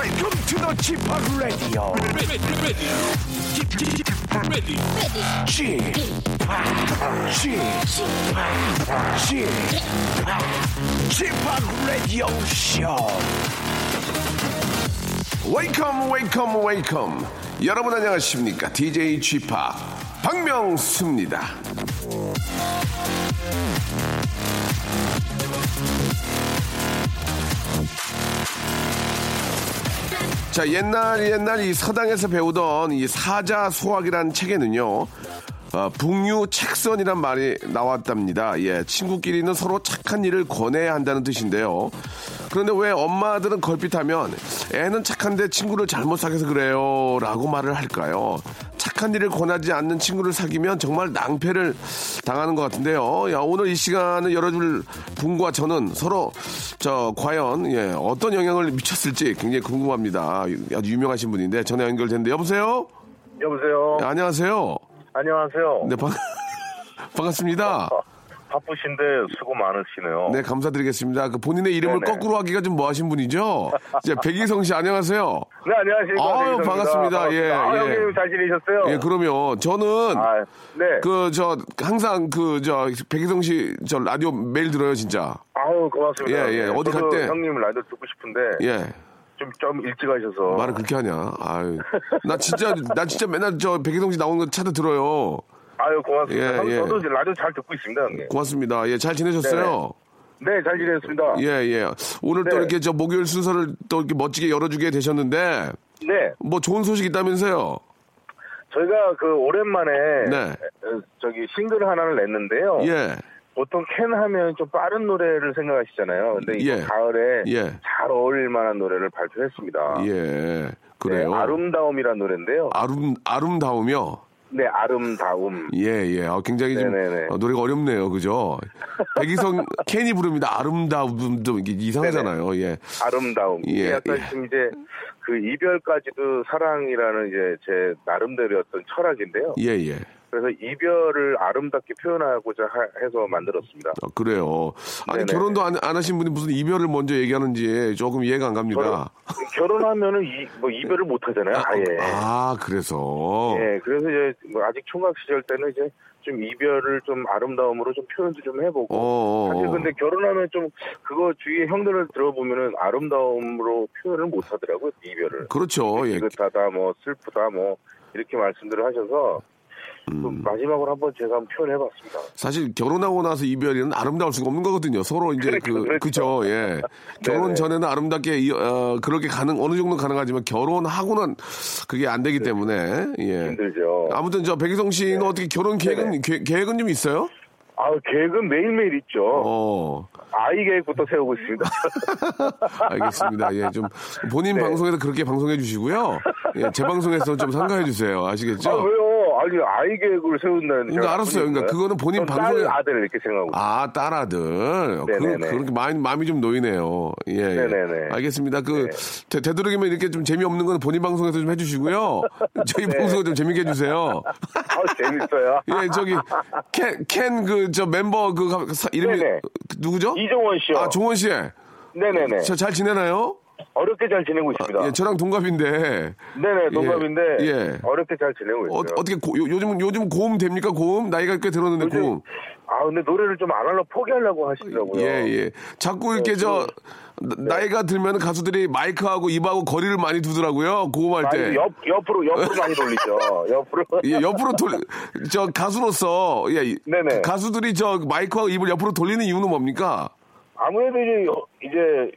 Welcome to the Chip Radio. Chip, Radio Show. Welcome, welcome, welcome. 여러분 안녕하십니까? DJ Chip 박명수입니다. 자, 옛날 옛날 이 서당에서 배우던 이 사자 소학이라는 책에는요. 어, 북유 책선이란 말이 나왔답니다. 예, 친구끼리는 서로 착한 일을 권해야 한다는 뜻인데요. 그런데 왜 엄마들은 걸핏하면 애는 착한데 친구를 잘못 사귀어서 그래요. 라고 말을 할까요? 착한 일을 권하지 않는 친구를 사귀면 정말 낭패를 당하는 것 같은데요. 야, 오늘 이 시간을 열어줄 분과 저는 서로 저 과연 예, 어떤 영향을 미쳤을지 굉장히 궁금합니다. 아주 유명하신 분인데 전화 연결됐는데 여보세요? 여보세요. 예, 안녕하세요. 안녕하세요. 네, 반, 반갑습니다. 바쁘신데 수고 많으시네요. 네, 감사드리겠습니다. 그 본인의 이름을 네네. 거꾸로 하기가 좀 뭐하신 분이죠? 이제 백이성 씨 안녕하세요. 네, 안녕하십니까. 아유. 반갑습니다. 예, 아, 예. 형님 잘 지내셨어요? 예, 그러면 저는 아, 네. 그 저 항상 그 저 백이성 씨 저 라디오 매일 들어요, 진짜. 아우, 고맙습니다. 예, 예. 네, 어디 갈 때? 형님 라디오 듣고 싶은데 예. 좀, 좀 일찍 하셔서. 말을 그렇게 하냐? 아유. 나 진짜 나 진짜 맨날 저 백이성 씨 나오는 거 찾아 들어요. 아유, 고맙습니다. 예, 형, 예. 저도 이제 라디오 잘 듣고 있습니다, 형님. 고맙습니다. 예, 잘 지내셨어요? 네, 잘 지냈습니다. 예, 예. 오늘 또 네. 이렇게 저 목요일 순서를 또 이렇게 멋지게 열어주게 되셨는데 네, 뭐 좋은 소식 있다면서요? 저희가 그 오랜만에 네. 어, 저기 싱글 하나를 냈는데요. 예. 보통 캔 하면 좀 빠른 노래를 생각하시잖아요. 근데 이거 예. 가을에 예. 잘 어울릴 만한 노래를 발표했습니다. 예. 그래요. 네, 아름다움이라는 노래인데요. 아름 아름다우며 네, 아름다움. 예, 예. 어, 굉장히 좀 네네네. 어, 노래가 어렵네요. 그죠? 백이성 캔이 부릅니다. 아름다움도 이게 이상하잖아요. 예. 아름다움. 예, 약간 예. 좀 이제 그 이별까지도 사랑이라는 이제 제 나름대로였던 철학인데요. 예, 예. 그래서 이별을 아름답게 표현하고자 하- 해서 만들었습니다. 어, 그래요. 아니, 네네네. 결혼도 안, 안 하신 분이 무슨 이별을 먼저 얘기하는지 조금 이해가 안 갑니다. 결혼 하면은 이, 뭐 이별을 못 하잖아요, 아예. 아, 그래서. 예, 그래서 이제 뭐 아직 총각 시절 때는 이제 좀 이별을 좀 아름다움으로 좀 표현도 좀 해보고. 어, 어. 사실 근데 결혼하면 좀 그거 주위에 형들을 들어보면은 아름다움으로 표현을 못 하더라고요, 이별을. 그렇죠. 예. 지긋하다, 뭐 슬프다, 뭐 이렇게 말씀들을 하셔서 음. 좀 마지막으로 한번 제가 한번 표현해봤습니다. 사실 결혼하고 나서 이별이는 아름다울 수가 없는 거거든요. 서로 이제 그 그렇죠, 그죠. 예. 결혼 네네. 전에는 아름답게 이- 어, 그렇게 가능 어느 정도 가능하지만 결혼하고는 그게 안 되기 때문에 예. 네. 힘들죠. 네. 아무튼 저 백희성 씨는 어떻게 결혼 계획은 계, 계획은 좀 있어요? 아, 계획은 매일매일 있죠. 어. 아이 계획부터 세우고 있습니다. 알겠습니다. 예, 좀 본인 네. 방송에서 그렇게 방송해 주시고요. 예, 제 방송에서 좀 삼가해 주세요. 아시겠죠? 아, 왜요? 아니, 아이 계획을 세운다는. 그러니까 알았어요. 그러니까 그거는 본인 방송에- 아들 이렇게 생각하고. 아, 딸 아들. 그, 네네네. 그렇게 마음이, 마음이 좀 놓이네요. 예. 예. 네네네. 알겠습니다. 그, 네. 되, 되도록이면 이렇게 좀 재미없는 건 본인 방송에서 좀 해주시고요. 저희 네. 방송을 좀 재밌게 해주세요. 아, 재밌어요. 예, 저기, 켄, 켄, 그, 저 멤버, 그, 이름이, 네네. 그 누구죠? 이종원 씨요. 아, 종원 씨. 네네네. 저잘 지내나요? 어렵게 잘 지내고 있습니다. 예, 저랑 동갑인데. 네네, 동갑인데. 예, 예. 어렵게 잘 지내고 있어요. 어, 어떻게, 고, 요, 요즘, 요즘 고음 됩니까? 고음? 나이가 꽤 들었는데, 요즘- 고음. 아, 근데 노래를 좀 안 하려고 포기하려고 하시더라고요. 예, 예. 자꾸 이렇게 네, 저, 그- 나- 나이가 들면 가수들이 마이크하고 입하고 거리를 많이 두더라고요. 고음할 때. 옆, 옆으로, 옆으로 많이 돌리죠. 옆으로. 예, 옆으로 돌, 저 가수로서, 예, 이- 네네. 가수들이 저 마이크하고 입을 옆으로 돌리는 이유는 뭡니까? 아무래도 이제 이제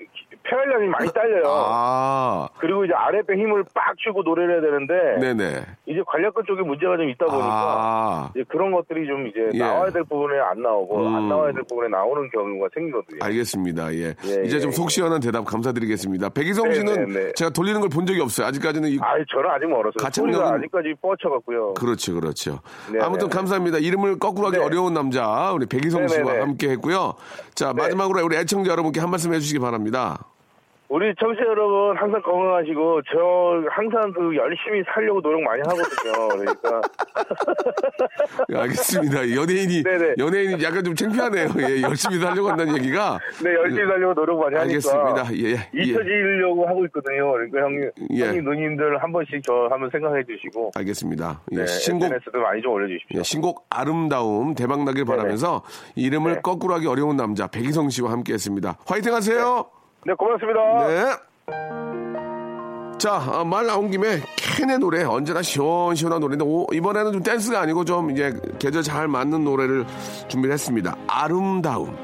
폐활량이 많이 딸려요. 아, 그리고 이제 아랫배 힘을 빡 주고 노래를 해야 되는데 네네. 이제 관략근 쪽에 문제가 좀 있다 보니까 아, 이제 그런 것들이 좀 이제 예. 나와야 될 부분에 안 나오고 음. 안 나와야 될 부분에 나오는 경우가 생기거든요. 알겠습니다. 예. 예, 이제 좀 예, 속 시원한 대답 감사드리겠습니다. 백이성 네, 씨는 네, 네. 제가 돌리는 걸 본 적이 없어요. 아직까지는 이 아, 저는 아직 멀었어요. 가창력은- 아직까지 뻗쳐 갖고요. 그렇죠, 그렇죠. 네, 아무튼 네, 감사합니다. 이름을 거꾸로 하기 네. 어려운 남자 우리 백이성 네, 씨와. 함께 했고요. 자 네. 마지막으로 우리 애청자 여러분께 한 말씀 해 주시기 바랍니다. 우리 청취자 여러분 항상 건강하시고 저 항상 그 열심히 살려고 노력 많이 하거든요. 그러니까 예, 알겠습니다. 연예인이 네네. 연예인이 약간 좀 창피하네요. 예, 열심히 살려고 한다는 얘기가 네 열심히 살려고 노력 많이 하니까 알겠습니다. 예, 예. 잊혀지려고 하고 있거든요. 그러니까 형님, 예. 형님 누님들 한 번씩 저 한번 생각해 주시고 알겠습니다. 예, 네, 신곡 SNS도 많이 좀 올려주십시오. 예, 신곡 아름다움 대박 나길 바라면서 이름을 네. 거꾸로 하기 어려운 남자 백이성 씨와 함께했습니다. 화이팅하세요. 네 고맙습니다. 네. 자, 아, 말 나온 김에 캔의 노래 언제나 시원시원한 노래인데 오, 이번에는 좀 댄스가 아니고 좀 이제 계절 잘 맞는 노래를 준비를 했습니다. 아름다움.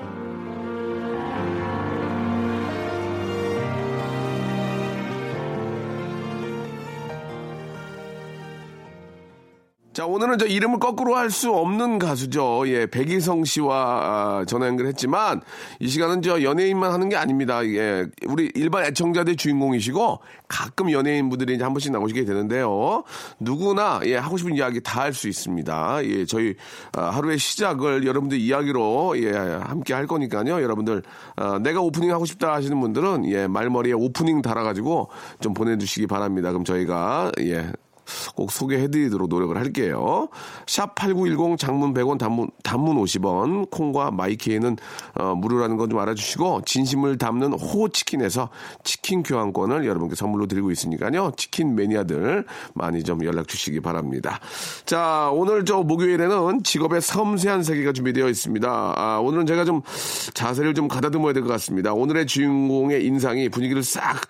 자, 오늘은 저 이름을 거꾸로 할 수 없는 가수죠. 예, 백이성 씨와 아, 전화 연결했지만 이 시간은 저 연예인만 하는 게 아닙니다. 예, 우리 일반 애청자들 주인공이시고 가끔 연예인분들이 이제 한 번씩 나오시게 되는데요. 누구나 예, 하고 싶은 이야기 다 할 수 있습니다. 예, 저희 아, 하루의 시작을 여러분들 이야기로 예, 함께 할 거니까요. 여러분들 아, 내가 오프닝 하고 싶다 하시는 분들은 예, 말머리에 오프닝 달아가지고 좀 보내주시기 바랍니다. 그럼 저희가 예. 꼭 소개해드리도록 노력을 할게요. 샵 8910 장문 100원 단문, 단문 50원 콩과 마이케이는 어, 무료라는 건 좀 알아주시고 진심을 담는 호치킨에서 치킨 교환권을 여러분께 선물로 드리고 있으니까요. 치킨 매니아들 많이 좀 연락 주시기 바랍니다. 자 오늘 저 목요일에는 직업의 섬세한 세계가 준비되어 있습니다. 아, 오늘은 제가 좀 자세를 좀 가다듬어야 될 것 같습니다. 오늘의 주인공의 인상이 분위기를 싹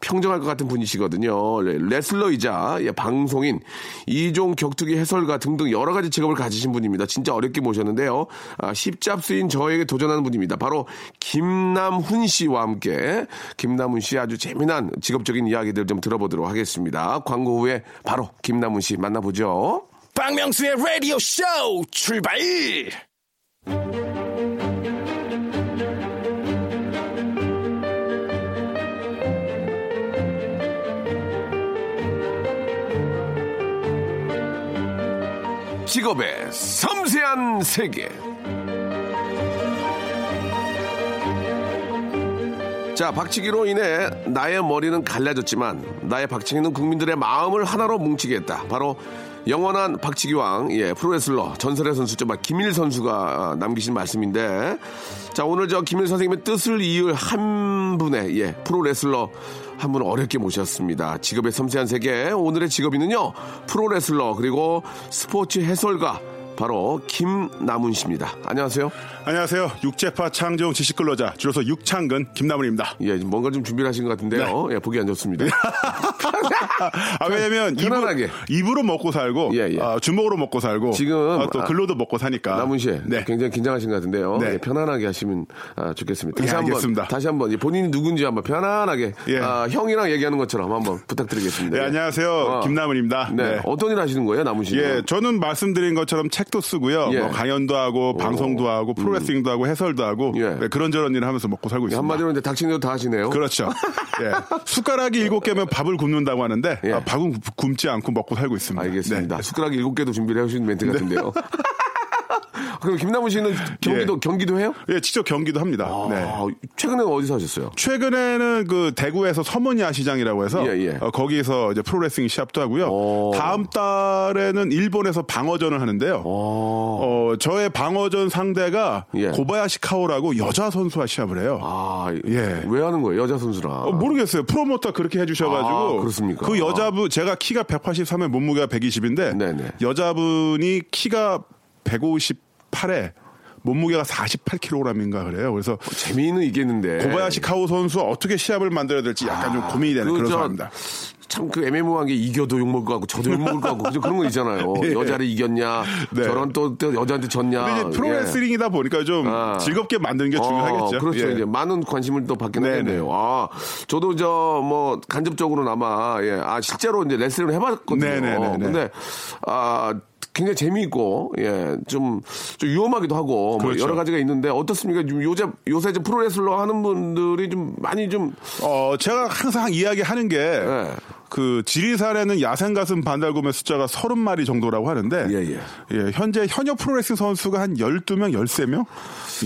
평정할 것 같은 분이시거든요. 레- 레슬러이자 예, 방송인, 이종 격투기 해설가 등등 여러 가지 직업을 가지신 분입니다. 진짜 어렵게 모셨는데요. 아, 십잡수인 저에게 도전하는 분입니다. 바로 김남훈 씨와 함께 김남훈 씨 아주 재미난 직업적인 이야기들 좀 들어보도록 하겠습니다. 광고 후에 바로 김남훈 씨 만나보죠. 박명수의 라디오 쇼 출발! 직업의 섬세한 세계. 자, 박치기로 인해 나의 머리는 갈라졌지만 나의 박치기는 국민들의 마음을 하나로 뭉치게 했다. 바로 영원한 박치기왕, 예, 프로레슬러, 전설의 선수, 좀 김일 선수가 남기신 말씀인데, 자, 오늘 저 김일 선생님의 뜻을 이을 한 분의, 예, 프로레슬러 한 분 어렵게 모셨습니다. 직업의 섬세한 세계, 오늘의 직업인은요, 프로레슬러, 그리고 스포츠 해설가, 바로 김남훈 씨입니다. 안녕하세요. 안녕하세요. 육제파 창정 지식 근로자 줄여서 육창근 김남훈입니다. 예, 뭔가 좀 준비를 하신 것 같은데요. 예, 보기 안 좋습니다. 아, 왜냐면 편안하게. 입으로, 입으로 먹고 살고 예, 예. 아, 주먹으로 먹고 살고 지금, 아, 또 아, 글로도 먹고 사니까 남훈 씨, 네. 굉장히 긴장하신 것 같은데요. 네. 예, 편안하게 하시면 아, 좋겠습니다. 다시 예, 한번. 다시 한번 예, 본인이 누군지 한번 편안하게 예. 아, 형이랑 얘기하는 것처럼 한번 부탁드리겠습니다. 네, 예. 안녕하세요. 어. 김남훈입니다. 네. 네. 어떤 일 하시는 거예요, 남훈 씨는? 예, 저는 말씀드린 것처럼 책도 쓰고요. 예. 뭐 강연도 하고 방송도 하고 프로레슬링도 하고 해설도 하고 예. 네, 그런저런 일을 하면서 먹고 살고 있습니다. 한마디로 이제 대로 다 하시네요. 그렇죠. 예. 숟가락이 일곱 개면 밥을 굽는다고 하는데 예. 아, 밥은 굽- 굶지 않고 먹고 살고 있습니다. 알겠습니다. 네. 숟가락 일곱 개도 준비를 해주신 멘트 같은데요. 그럼 김남훈 씨는 경기도, 예. 경기도 해요? 예, 직접 경기도 합니다. 네. 아, 최근에 어디서 하셨어요? 최근에는 그 대구에서 서머니아 시장이라고 해서 예, 예. 어, 거기서 이제 프로레슬링 시합도 하고요. 오. 다음 달에는 일본에서 방어전을 하는데요. 어, 저의 방어전 상대가 예. 고바야시 카오라고 여자 선수와 시합을 해요. 아, 예. 왜 하는 거예요? 여자 선수랑. 어, 모르겠어요. 프로모터 그렇게 해주셔가지고. 아, 그렇습니까? 그 여자분, 제가 키가 183에 몸무게가 120인데. 네네. 여자분이 키가 158에 몸무게가 48kg인가 그래요. 그래서 재미는 있겠는데. 고바야시 카오 선수 어떻게 시합을 만들어야 될지 약간 좀 고민이 되는 그 그런 저- 상황입니다. 참그 애매모호한 게 이겨도 욕먹을 것 같고 저도 욕먹을 것 같고 그죠? 그런 거 있잖아요. 예. 여자를 이겼냐, 네. 저런 또, 또 여자한테 졌냐. 근데 이제 예. 프로레슬링이다 보니까 좀 아. 즐겁게 만드는 게 중요하겠죠. 어, 그렇죠. 예. 이제 많은 관심을 또 네네. 하겠네요. 아, 저도 저 뭐 간접적으로나마 예, 아 실제로 이제 레슬링을 해봤거든요. 네네네네. 근데 아 굉장히 재미있고 예, 좀, 좀 위험하기도 하고 뭐 그렇죠. 여러 가지가 있는데 어떻습니까? 요새 요새 좀 프로레슬러 하는 분들이 좀 많이 좀 어, 제가 항상 이야기하는 게, 예. 그 지리산에는 야생 가슴 반달곰의 숫자가 30마리 정도라고 하는데, 예, 예. 현재 현역 프로레슬 선수가 한 12명, 13명?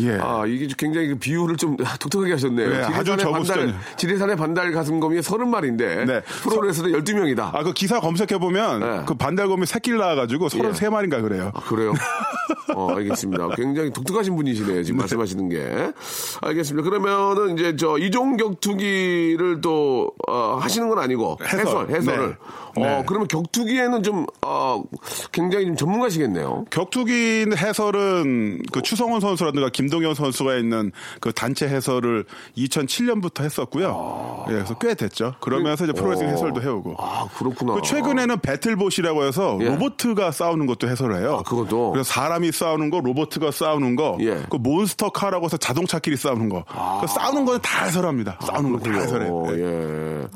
예. 아, 이게 굉장히 그 비율을 좀 독특하게 하셨네요. 네, 아주 지리산의 반달, 저부스전이에요. 지리산의 반달 가슴곰이 30마리인데 네. 프로레슬러 12명이다. 아, 그 기사 검색해 보면, 네. 그 반달곰이 새끼를 낳아 가지고 33마리인가 그래요. 아, 그래요? 어, 알겠습니다. 굉장히 독특하신 분이시네요. 지금 말씀하시는 게. 알겠습니다. 그러면은 이제 저 이종 격투기를 또, 어, 하시는 건 아니고. 해설, 해설. 해설을. 네. 어, 네. 그러면 격투기에는 좀, 어, 굉장히 좀 전문가시겠네요. 격투기 해설은 그 추성원 선수라든가 김동현 선수가 있는 그 단체 해설을 2007년부터 했었고요. 예, 그래서 꽤 됐죠. 그러면서 이제 프로레슬링 어. 해설도 해오고. 아, 그렇구나. 그 최근에는 배틀봇이라고 해서 예. 로보트가 싸우는 것도 해설을 해요. 아, 그것도? 그래서 사람이 싸우는 거, 로보트가 싸우는 거, 예. 아. 그 몬스터 카라고 해서 자동차끼리 싸우는 거. 그 싸우는 거는 다 해설합니다. 싸우는 거다 해설해요. 어, 네. 예.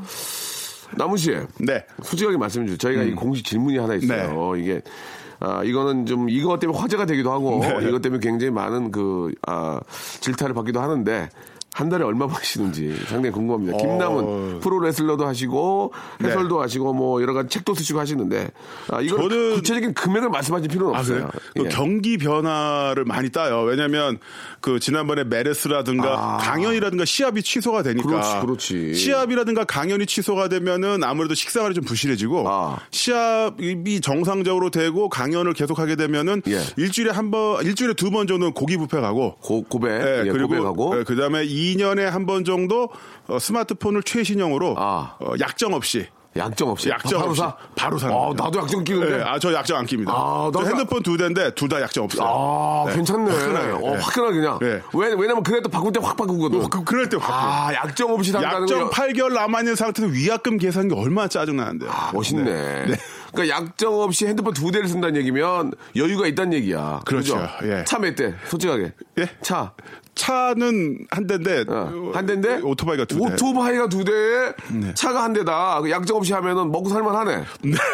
남은 씨. 네. 솔직하게 말씀해 주세요. 저희가 이 공식 질문이 하나 있어요. 이게 아 이거는 좀 이것 때문에 화제가 되기도 하고 네. 이것 때문에 굉장히 많은 그 아, 질타를 받기도 하는데 한 달에 얼마 버시는지 상당히 궁금합니다. 김남은 어. 프로 레슬러도 하시고 해설도 하시고 뭐 여러 가지 책도 쓰시고 하시는데 아 이거 저는- 구체적인 금액을 말씀하실 필요는 아, 없어요. 그 예. 경기 변화를 많이 따요. 왜냐면 그 지난번에 메르스라든가 강연이라든가 시합이 취소가 되니까. 아. 그렇지, 그렇지. 시합이라든가 강연이 취소가 되면은 아무래도 식생활이 좀 부실해지고 아. 시합이 정상적으로 되고 강연을 계속하게 되면은 예. 일주일에 한 번, 일주일에 두 번 정도는 고기 뷔페 가고 고, 고백, 예, 예, 그리고 고백하고 그 다음에 2년에 한 번 정도 어, 스마트폰을 최신형으로 아. 어, 약정 없이 약정 없이 약정 바로 없이 사 바로 사는 아. 나도 약정 끼는데. 예, 아, 저 약정 안 낍니다. 아, 저 핸드폰 두 대인데 둘 다 약정 없어요. 아, 네. 괜찮네. 화끈하게, 어, 예. 화끈하게 그냥. 예. 왜, 왜냐면 그래도 바꿀 때 확 바꾸거든. 어, 그, 그럴 때 바꿔요. 아, 약정 없이 산다는 약정 거. 8개월 남아 있는 상태에서 위약금 계산이 얼마나 짜증 나는데요. 아, 멋있네. 네. 그러니까 약정 없이 핸드폰 두 대를 쓴다는 얘기면 여유가 있다는 얘기야. 그렇죠. 그죠? 예. 차 몇 대? 솔직하게. 예? 차. 차는 한 대인데 어, 한 대인데? 오토바이가 두 대. 네. 오토바이가 두 대에 차가 한 대다. 그 약정 없이 하면은 먹고 살만하네.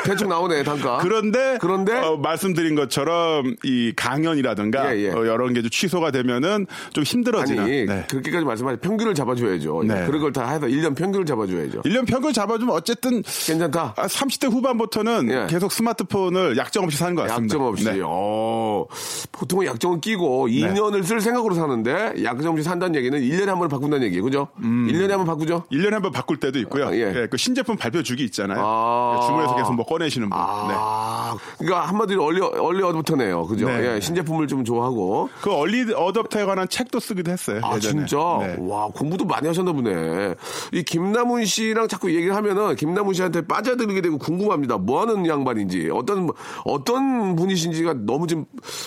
대충 나오네, 단가. 그런데 그런데? 어, 말씀드린 것처럼 이 강연이라든가 예, 예. 어, 여러 게 좀 취소가 되면은 좀 힘들어지는. 아니, 네. 그렇게까지 말씀하시 평균을 잡아줘야죠. 네. 그런 걸 다 해서 1년 평균을 잡아줘야죠. 1년 평균 잡아주면 어쨌든 괜찮다. 아, 30대 후반부터는 예. 계속 스마트폰을 약정 없이 사는 것 같습니다. 약정 없이. 네. 어, 보통은 약정을 끼고 2년을 쓸 생각으로 사는데 약정 없이 산다는 얘기는 1년에 한 번 바꾼다는 얘기예요. 그죠? 1년에 한 번 바꾸죠? 1년에 한 번 바꿀 때도 있고요. 아, 예. 예, 그 신제품 발표 주기 있잖아요. 아. 예, 주문해서 계속 뭐 꺼내시는 분. 네. 아, 그러니까 한마디로 얼리, 얼리 어드부터네요. 그죠? 네. 예, 신제품을 좀 좋아하고. 그 얼리 어답터에 관한 책도 쓰기도 했어요. 아, 예전에. 진짜? 네. 와, 공부도 많이 하셨나 보네. 이 김남훈 씨랑 자꾸 얘기를 하면은 김남훈 씨한테 빠져들게 되고 궁금합니다. 뭐 하는 양반인지, 어떤, 어떤 분이신지가 너무 좀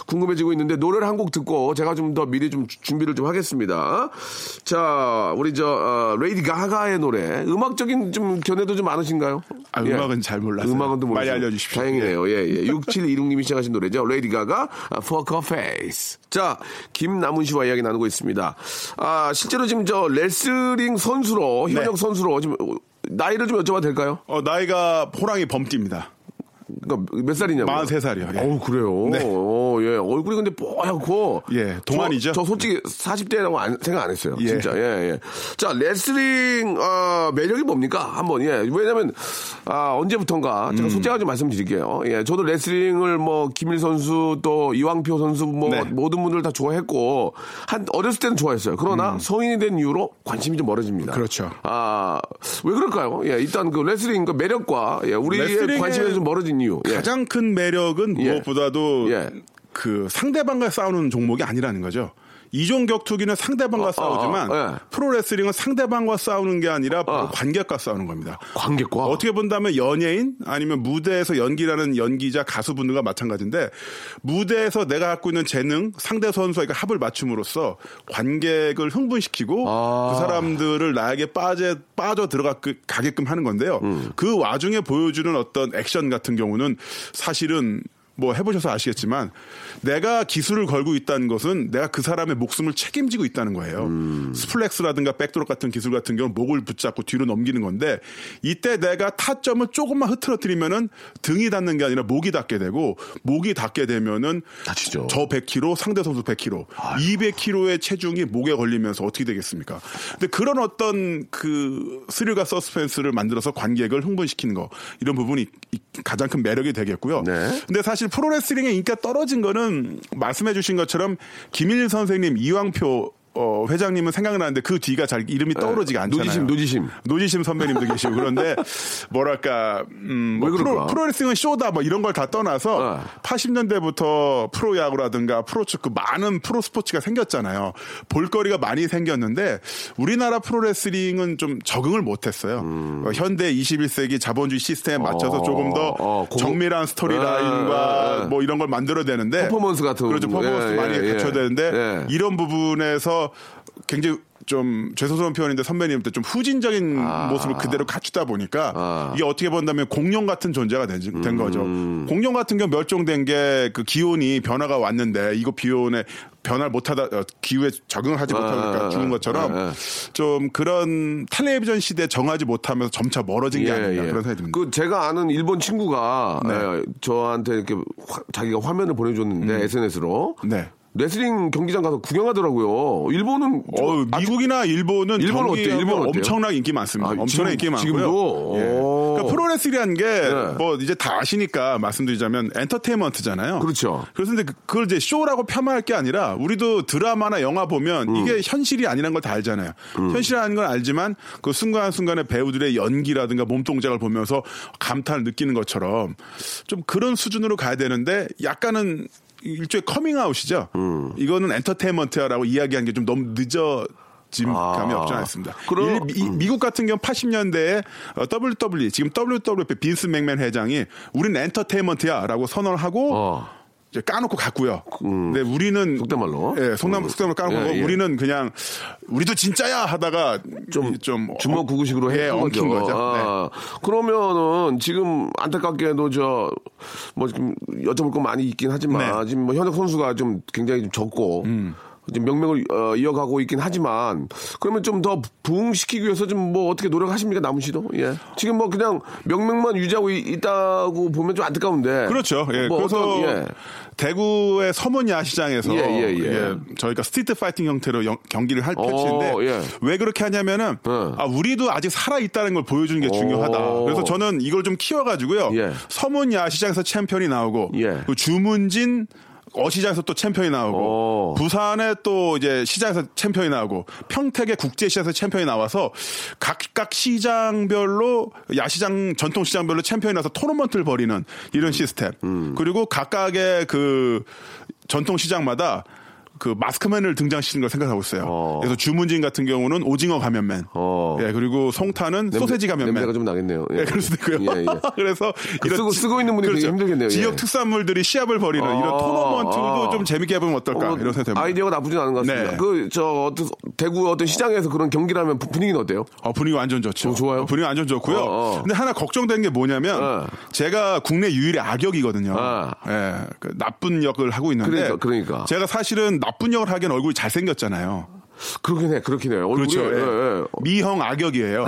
궁금해지고 있는데 노래를 한 곡 듣고 제가 좀 더 미리 좀 주- 준비를 좀 하겠습니다. 자, 우리 저, 어, 레이디 가가의 노래. 음악적인 좀 견해도 좀 많으신가요? 아, 음악은 잘 몰라서요. 음악은 또 많이. 알려주십시오. 다행이네요. 예, 예. 6726님이 시작하신 노래죠. 레이디 가가, Fuck Her Face. 자, 김남훈 씨와 이야기 나누고 있습니다. 아, 실제로 지금 저 레슬링 선수로, 현역 네. 선수로 지금 나이를 좀 여쭤봐도 될까요? 어, 나이가 호랑이 범띠입니다. 그러니까 몇 살이냐고. 43살이요. 예. 어우, 그래요? 네. 어, 예. 얼굴이 근데 뽀얗고. 예, 동안이죠. 저, 저 솔직히 40대라고 안, 생각 안 했어요. 예. 진짜, 예, 예. 자, 레슬링, 어, 매력이 뭡니까? 한번, 예. 왜냐면, 아, 언제부턴가, 음. 제가 솔직하게 좀 말씀드릴게요. 예. 저도 레슬링을 뭐, 김일 선수 또 이왕표 선수 뭐, 네. 모든 분들 다 좋아했고, 한, 어렸을 때는 좋아했어요. 그러나 성인이 된 이후로 관심이 좀 멀어집니다. 음. 그렇죠. 아, 왜 그럴까요? 예. 일단 그 레슬링 그 매력과, 예. 우리의 레슬링의 관심이 좀 멀어진 이유. 예. 가장 큰 매력은 예. 무엇보다도 예. 그 상대방과 싸우는 종목이 아니라는 거죠. 이종 격투기는 상대방과 싸우지만 어, 예. 프로레슬링은 상대방과 싸우는 게 아니라 바로 어. 관객과 싸우는 겁니다. 관객과 어떻게 본다면 연예인 아니면 무대에서 연기라는 연기자 가수분들과 마찬가지인데 무대에서 내가 갖고 있는 재능 상대 선수에게 합을 맞춤으로써 관객을 흥분시키고 아. 그 사람들을 나에게 빠져 빠져 들어가게끔 하는 건데요. 음. 그 와중에 보여주는 어떤 액션 같은 경우는 사실은 뭐 해보셔서 아시겠지만 내가 기술을 걸고 있다는 것은 내가 그 사람의 목숨을 책임지고 있다는 거예요. 음. 스플렉스라든가 백드롭 같은 기술 같은 경우는 목을 붙잡고 뒤로 넘기는 건데 이때 내가 타점을 조금만 흐트러뜨리면은 등이 닿는 게 아니라 목이 닿게 되고 목이 닿게 되면은 다치죠. 저 100kg 상대 선수 100kg 200kg의 체중이 목에 걸리면서 어떻게 되겠습니까? 근데 그런 어떤 그 스릴과 서스펜스를 만들어서 관객을 흥분시키는 거 이런 부분이 이- 가장 큰 매력이 되겠고요. 네. 근데 사실 프로레슬링의 인기가 떨어진 거는 말씀해 주신 것처럼 김일 선생님, 이왕표 어, 회장님은 생각나는데 그 뒤가 잘 이름이 떠오르지가 않잖아요. 네. 노지심, 노지심. 노지심 선배님도 계시고 그런데 뭐랄까 음, 뭐? 프로, 프로레슬링은 쇼다 뭐 이런 걸 다 떠나서 어. 80년대부터 프로야구라든가 프로축구 많은 프로 스포츠가 생겼잖아요. 볼거리가 많이 생겼는데 우리나라 프로레슬링은 좀 적응을 못했어요. 어, 현대 21세기 자본주의 시스템에 맞춰서 음. 어, 조금 더 어, 공- 정밀한 스토리라인과 예, 예. 뭐 이런 걸 만들어야 되는데 퍼포먼스 같은 그렇죠 퍼포먼스 예, 많이 예, 갖춰야 예. 되는데 예. 이런 부분에서 굉장히 좀 죄송스러운 표현인데 선배님한테 좀 후진적인 모습을 그대로 갖추다 보니까 아. 이게 어떻게 본다면 공룡 같은 존재가 된, 된 거죠. 음. 공룡 같은 경우 멸종된 게 그 기온이 변화가 왔는데 이거 비온에 변화를 못하다 어, 기후에 적응을 하지 아, 못하니까 아, 죽은 아, 것처럼 아, 아. 좀 그런 텔레비전 시대에 정하지 못하면서 점차 멀어진 게 아닌가 그런 생각이 듭니다. 그 제가 아는 일본 친구가 네. 예, 저한테 이렇게 화- 자기가 화면을 보내줬는데 SNS로 음. 네. 레슬링 경기장 가서 구경하더라고요. 일본은 좀 어, 미국이나 일본은? 경기가 일본은 어때요? 엄청나게 인기 많습니다. 아, 엄청나게 지금- 인기 많고요. 지금도? 예. 오. 그러니까 프로레슬이라는 게 네. 뭐 이제 다 아시니까 말씀드리자면 엔터테인먼트잖아요. 그렇죠. 그래서 근데 그- 그걸 이제 쇼라고 폄하할 게 아니라 우리도 드라마나 영화 보면 음. 이게 현실이 아니라는 걸다 알잖아요. 현실이 아닌 건 알지만 그 순간순간에 배우들의 연기라든가 몸 동작을 보면서 감탄을 느끼는 것처럼 좀 그런 수준으로 가야 되는데 약간은 일종의 커밍아웃이죠. 음. 이거는 엔터테인먼트야라고 이야기하는 게좀 너무 늦어 진 감이 아. 없지 않아 있습니다. 그럼- 일- 미- 미국 같은 경우 80년대에 WWE 지금 WWF 빈스 맥맨 회장이 우리는 엔터테인먼트야라고 선언을 하고 어. 이제 까놓고 갔고요. 근데 우리는 속된 말로? 예, 속남 속담을 까놓고 예, 예. 우리는 그냥 우리도 진짜야 하다가 좀, 좀 주먹 구구식으로 예, 했던 엉킨 거죠. 네. 아, 그러면은 지금 안타깝게도 저뭐 지금 여쭤볼 거 많이 있긴 하지만 네. 지금 뭐 현역 선수가 좀 굉장히 좀 적고 음. 지금 명맥을 어, 이어가고 있긴 하지만 그러면 좀 더 부흥시키기 위해서 좀 뭐 어떻게 노력하십니까 남훈 씨도? 예. 지금 뭐 그냥 명맥만 유지하고 이- 있다고 보면 좀 안타까운데. 그렇죠. 예, 뭐 그래서 어떤, 예. 대구의 서문 야시장에서 예, 예, 예. 저희가 street fighting 형태로 영- 경기를 할 어, 펼치는데 예. 왜 그렇게 하냐면은 어. 아, 우리도 아직 살아 있다는 걸 보여주는 게 중요하다. 오. 그래서 저는 이걸 좀 키워가지고요. 예. 서문 야시장에서 챔피언이 나오고 예. 그 주문진 어시장에서 또 챔피언이 나오고 오. 부산에 또 이제 시장에서 챔피언이 나오고 평택의 국제 시장에서 챔피언이 나와서 각각 시장별로 야시장 전통 시장별로 챔피언이 나서 토너먼트를 벌이는 이런 시스템 그리고 각각의 그 전통 시장마다 그 마스크맨을 등장시키는 걸 생각하고 있어요. 어. 그래서 주문진 같은 경우는 오징어 가면맨, 어. 예 그리고 송탄은 냄새- 소세지 가면맨. 냄새가 좀 나겠네요. 예. 예, 그럴 수도 있고요. 예, 예. 그래서 그 쓰고- 쓰고 있는 분이 되게 힘들겠네요. 지역 예. 특산물들이 시합을 벌이는 이런 아, 토너먼트도 아. 좀 재밌게 해보면 어떨까 어, 이런 생각이 듭니다. 아이디어가 나쁘진 않은 것 같습니다. 네. 그, 저, 어떤, 대구 어떤 시장에서 그런 경기를 하면 부- 분위기는 어때요? 어, 분위기 완전 좋죠. 어, 좋아요? 분위기 완전 좋고요. 어, 어. 근데 하나 걱정되는 게 뭐냐면 어. 제가 국내 유일의 악역이거든요. 아. 예, 그 나쁜 역을 하고 있는데 그러니까, 그러니까. 제가 사실은 나쁜 역을 하기엔 얼굴이 잘생겼잖아요. 그렇긴 해, 그렇긴 해. 얼굴이, 그렇죠. 예. 예, 예. 미형 악역이에요.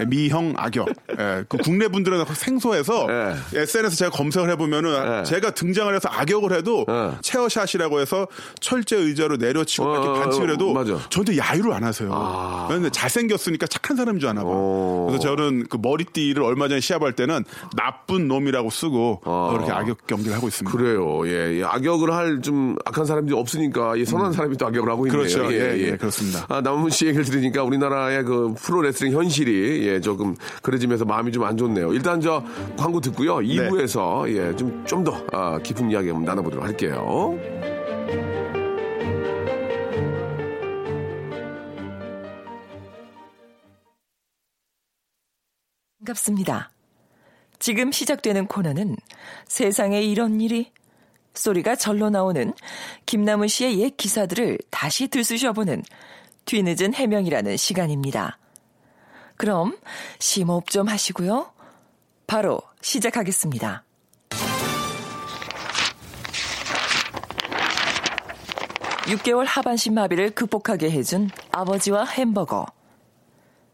예, 미형 악역. 예, 그 국내 분들은 생소해서 예. SNS 제가 검색을 해보면은 예. 제가 등장을 해서 악역을 해도 예. 체어샷이라고 해서 철제 의자로 내려치고 어, 이렇게 어, 반칙을 해도 맞아. 저한테 야유를 안 하세요. 근데 잘생겼으니까 착한 사람인 줄 아나 봐요. 어. 그래서 저는 그 머리띠를 얼마 전에 시합할 때는 나쁜 놈이라고 쓰고 어. 그렇게 악역 경기를 하고 있습니다. 그래요. 예, 예. 악역을 할 좀 악한 사람들이 없으니까 이 선한 사람이 또 악역을 하고 있네요. 음. 그렇죠. 예, 예, 그렇습니다. 아, 남은 씨 얘기를 들으니까 우리나라의 그 프로 레슬링 현실이 예, 조금 그래지면서 마음이 좀 안 좋네요. 일단 저 광고 듣고요. 2부에서 네. 예, 좀 좀 더 아, 깊은 이야기 한번 나눠보도록 할게요. 반갑습니다. 지금 시작되는 코너는 세상에 이런 일이 소리가 절로 나오는 김남은 씨의 옛 기사들을 다시 들쑤셔보는 뒤늦은 해명이라는 시간입니다. 그럼 심호흡 좀 하시고요. 바로 시작하겠습니다. (6개월) 하반신 마비를 극복하게 해준 아버지와 햄버거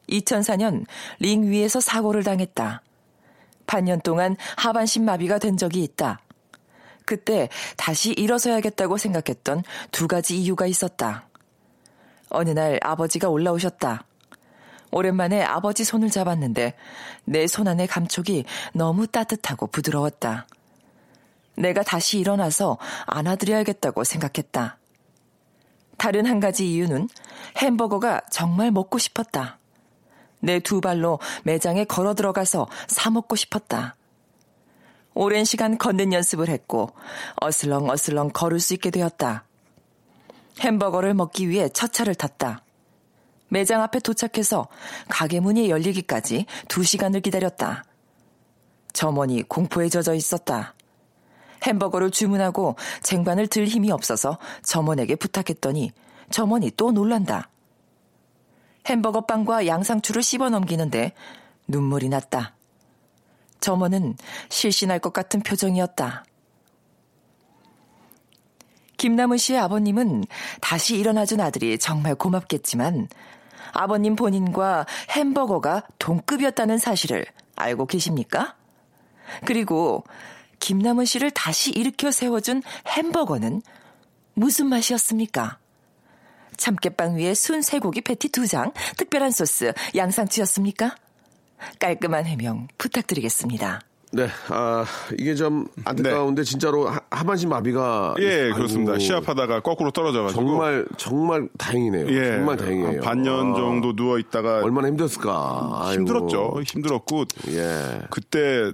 2004년 링 위에서 사고를 당했다. 반년 동안 하반신 마비가 된 적이 있다. 그때 다시 일어서야겠다고 생각했던 두 가지 이유가 있었다. 어느 날 아버지가 올라오셨다. 오랜만에 아버지 손을 잡았는데 내 손 안의 감촉이 너무 따뜻하고 부드러웠다. 내가 다시 일어나서 안아드려야겠다고 생각했다. 다른 한 가지 이유는 햄버거가 정말 먹고 싶었다. 내 두 발로 매장에 걸어 들어가서 사 먹고 싶었다. 오랜 시간 걷는 연습을 했고 어슬렁 어슬렁 걸을 수 있게 되었다. 햄버거를 먹기 위해 첫 차를 탔다. 매장 앞에 도착해서 가게 문이 열리기까지 두 시간을 기다렸다. 점원이 공포에 젖어 있었다. 햄버거를 주문하고 쟁반을 들 힘이 없어서 점원에게 부탁했더니 점원이 또 놀란다. 햄버거 빵과 양상추를 씹어 넘기는데 눈물이 났다. 점원은 실신할 것 같은 표정이었다. 김남은 씨의 아버님은 다시 일어나준 아들이 정말 고맙겠지만 아버님 본인과 햄버거가 동급이었다는 사실을 알고 계십니까? 그리고 김남은 씨를 다시 일으켜 세워준 햄버거는 무슨 맛이었습니까? 참깨빵 위에 순 쇠고기 패티 두 장, 특별한 소스, 양상추였습니까? 깔끔한 해명 부탁드리겠습니다. 네, 아, 이게 좀 안타까운데 진짜로 하- 하반신 마비가 예, 아이고, 그렇습니다. 시합하다가 거꾸로 떨어져가지고. 정말 정말 다행이네요. 예, 정말 다행이에요. 한 반년 아, 정도 누워 있다가 얼마나 힘들었을까. 힘들었죠. 힘들었고 예. 그때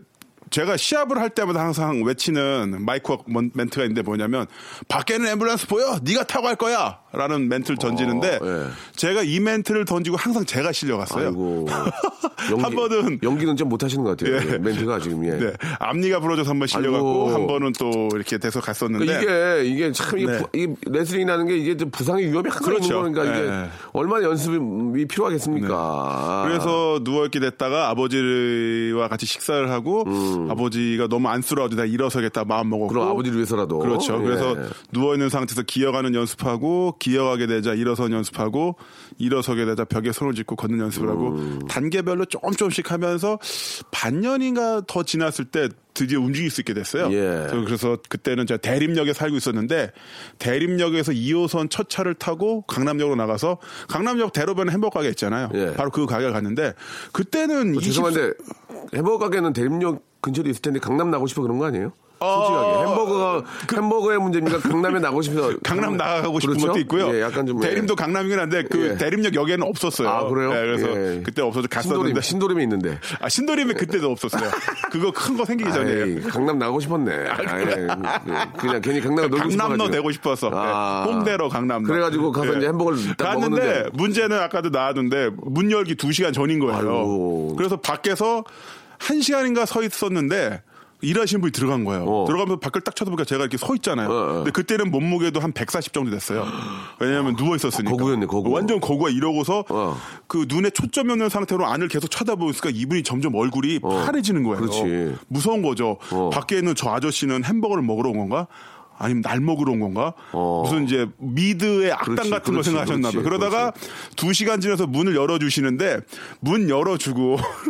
제가 시합을 할 때마다 항상 외치는 마이크 먼- 멘트가 있는데 뭐냐면 밖에는 앰뷸런스 보여 네가 타고 갈 거야 라는 멘트를 던지는데 어, 예. 제가 이 멘트를 던지고 항상 제가 실려갔어요 아이고. 연기, 한 번은 연기는 좀 못하시는 것 같아요. 예. 멘트가 지금 예. 네, 앞니가 부러져서 한 번 실려갔고 아이고. 한 번은 또 이렇게 돼서 갔었는데 그러니까 이게 이게 참 이게, 네. 부- 이게 레슬링이라는 게 이게 좀 부상의 위험이 항상 그렇죠. 있는 거니까 이게 예. 얼마나 연습이 필요하겠습니까. 그래서 누워 있게 됐다가 아버지와 같이 식사를 하고 아버지가 너무 안쓰러워서 내가 일어서겠다 마음 먹었고 음. 그럼 아버지를 위해서라도 그렇죠. 예. 그래서 누워 있는 상태에서 기어가는 연습하고 기어가게 되자 일어선 연습하고 일어서게 되자 벽에 손을 짚고 걷는 연습을 하고 음. 단계별로 조금 조금씩 하면서 반년인가 더 지났을 때 드디어 움직일 수 있게 됐어요. 예. 저 그래서 그때는 제가 대림역에 살고 있었는데 대림역에서 2호선 첫 차를 타고 강남역으로 나가서 강남역 대로변에 햄버거 가게 있잖아요. 예. 바로 그 가게 갔는데 그때는 뭐20 죄송한데 햄버거 가게는 대림역 근처에 있을 텐데 강남 나고 싶어 그런 거 아니에요? 솔직하게 어, 햄버거가 햄버거의 문제입니까? 강남에 나고 싶어서 강남 나가고 싶은 그렇죠? 것도 있고요. 예, 약간 좀 대림도 강남이긴 한데 그 예. 대림역 역에는 없었어요. 아 그래요? 예, 그래서 예. 그때 없어서 신도림 갔었는데 신도림에 있는데. 아 신도림에 그때도 없었어요. 그거 큰 거 생기기 전에 아이, 강남 나고 싶었네. 아이, 그냥 괜히 강남 놀고 강남로. 되고 싶어서 아. 네, 홍대로 강남로. 그래가지고 가서 예. 이제 햄버거를 딱 갔는데 먹었는데. 문제는 아까도 나왔는데 문 열기 2 시간 전인 거예요. 아이고. 그래서 밖에서 1 시간인가 서 있었는데 일하시는 분이 들어간 거예요. 어. 들어가면서 밖을 딱 쳐다보니까 제가 이렇게 서 있잖아요. 어, 어. 근데 그때는 몸무게도 한 140 정도 됐어요. 왜냐하면 누워 있었으니까. 거구였네, 거구. 완전 거구가 이러고서 어. 그 눈에 초점이 없는 상태로 안을 계속 쳐다보니까 이분이 점점 얼굴이 파래지는 거예요. 그렇지. 무서운 거죠. 어. 밖에 있는 저 아저씨는 햄버거를 먹으러 온 건가? 아니면 날 먹으러 온 건가? 어. 무슨 이제 미드의 악당 그렇지, 같은 걸 그렇지, 생각하셨나 봐요. 그렇지, 그러다가 두 시간 지나서 문을 열어주시는데 문 열어주고 이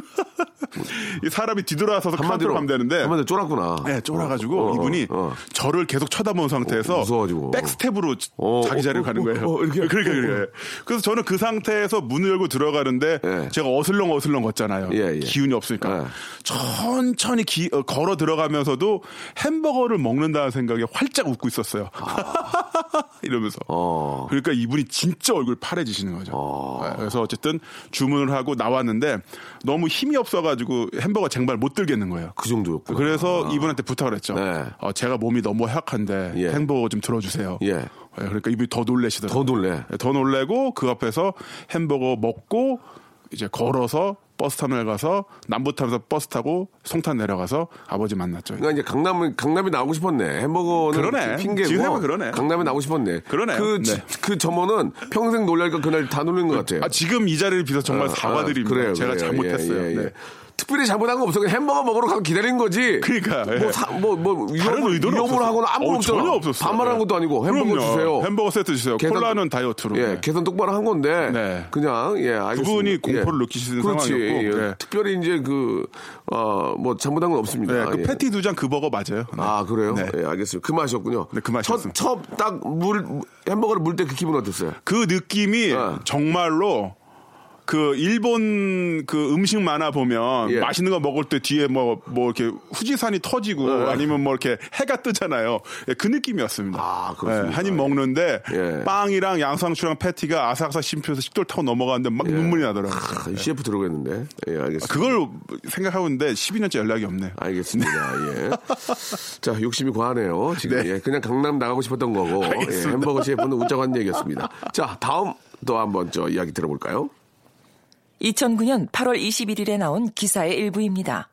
사람이 뒤돌아서서 한마디로 가면 되는데 한마디로 쫄았구나. 네, 쫄아가지고 어, 어, 이분이 어. 저를 계속 쳐다본 상태에서 어, 무서워가지고. 백스텝으로 어, 자기 자리로 어, 가는 어, 거예요. 어, 이렇게. 그러니까, 그러니까. 그래서 저는 그 상태에서 문을 열고 들어가는데 예. 제가 어슬렁 어슬렁 걷잖아요. 예, 예. 기운이 없으니까 예. 천천히 기- 어, 걸어 들어가면서도 햄버거를 먹는다는 생각에 활짝 웃고 있었어요. 이러면서. 아. 어. 그러니까 이분이 진짜 얼굴 파래지시는 거죠. 어. 네, 그래서 어쨌든 주문을 하고 나왔는데 너무 힘이 없어가지고 햄버거 쟁반 못 들겠는 거예요. 그 정도였구나. 그래서 이분한테 부탁을 했죠. 네. 어, 제가 몸이 너무 허약한데 예. 햄버거 좀 들어주세요. 예. 네, 그러니까 이분이 더 놀래시더라고요. 더 놀래. 네, 더 놀래고 그 앞에서 햄버거 먹고 이제 걸어서 버스 터미널 가서 남부터에서 버스 타고 송탄 내려가서 아버지 만났죠. 그러니까 이제 강남 강남에 나오고 싶었네. 햄버거는 그러네. 핑계고. 그러네. 강남에 나오고 싶었네. 그러네요. 그, 네. 그 점원은 평생 놀랄 거 그날 다 놀란 것 같아요. 아, 지금 이 자리를 빌어 정말 아, 사과드립니다. 아, 그래요, 제가 그래요. 잘못했어요. 예, 예, 예. 네. 특별히 잘못한 거 없어. 그냥 햄버거 먹으러 가서 기다린 거지. 그러니까, 예. 뭐, 사, 뭐, 뭐, 위협을 없었어요. 하거나 아무것도 어, 없잖아. 전혀 없었어요. 반말한 네. 것도 아니고 햄버거 그럼요. 주세요. 햄버거 세트 주세요. 계산- 콜라는 다이어트로. 예, 네. 계산 똑바로 한 건데. 네. 그냥, 예, 알겠습니다. 그분이 공포를 예. 느끼시는 그렇지. 상황이었고, 예. 네. 특별히 이제 그, 어, 뭐, 잘못한 건 없습니다. 네, 그 예. 패티 두 장 그 버거 맞아요. 네. 아, 그래요? 네. 예, 알겠습니다. 그 맛이었군요. 네, 그 맛이었습니다. 첫, 첫, 딱, 물, 햄버거를 물 때 그 기분 어땠어요? 그 느낌이 어. 정말로 그 일본 그 음식 만화 보면 예. 맛있는 거 먹을 때 뒤에 뭐뭐 이렇게 후지산이 터지고 예. 아니면 뭐 이렇게 해가 뜨잖아요. 예, 그 느낌이었습니다. 아, 그렇습니까? 한입 먹는데 예. 빵이랑 양상추랑 패티가 아삭아삭 심표에서 식도를 타고 넘어가는데 막 눈물이 나더라고요. 아, CF 들어오겠는데. 예, 알겠습니다. 그걸 생각하고 있는데 12년째 연락이 없네. 알겠습니다. 예. 자, 욕심이 과하네요. 지금 네. 예, 그냥 강남 나가고 싶었던 거고 예. 햄버거 셰프는 웃자고 한 얘기였습니다. 자, 다음 또 한번 저 이야기 들어볼까요? 2009년 8월 21일에 나온 기사의 일부입니다.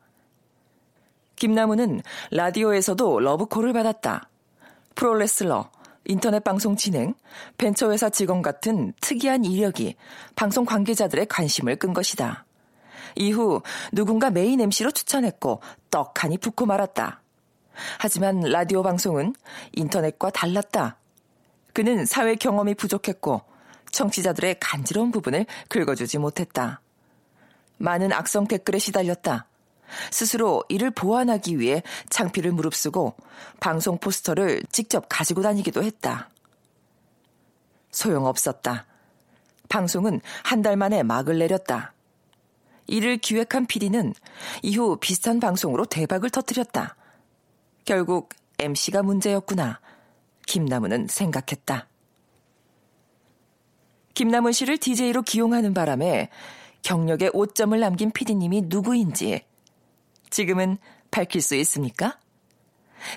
김남훈은 라디오에서도 러브콜을 받았다. 프로레슬러, 인터넷 방송 진행, 벤처회사 직원 같은 특이한 이력이 방송 관계자들의 관심을 끈 것이다. 이후 누군가 main MC로 추천했고 떡하니 붙고 말았다. 하지만 라디오 방송은 인터넷과 달랐다. 그는 사회 경험이 부족했고 청취자들의 간지러운 부분을 긁어주지 못했다. 많은 악성 댓글에 시달렸다. 스스로 이를 보완하기 위해 창피를 무릅쓰고 방송 포스터를 직접 가지고 다니기도 했다. 소용없었다. 방송은 한 달 만에 막을 내렸다. 이를 기획한 PD는 이후 비슷한 방송으로 대박을 터뜨렸다. 결국 MC가 문제였구나. 김나무는 생각했다. 김남훈 씨를 DJ로 기용하는 바람에 경력에 오점을 남긴 PD님이 누구인지 지금은 밝힐 수 있습니까?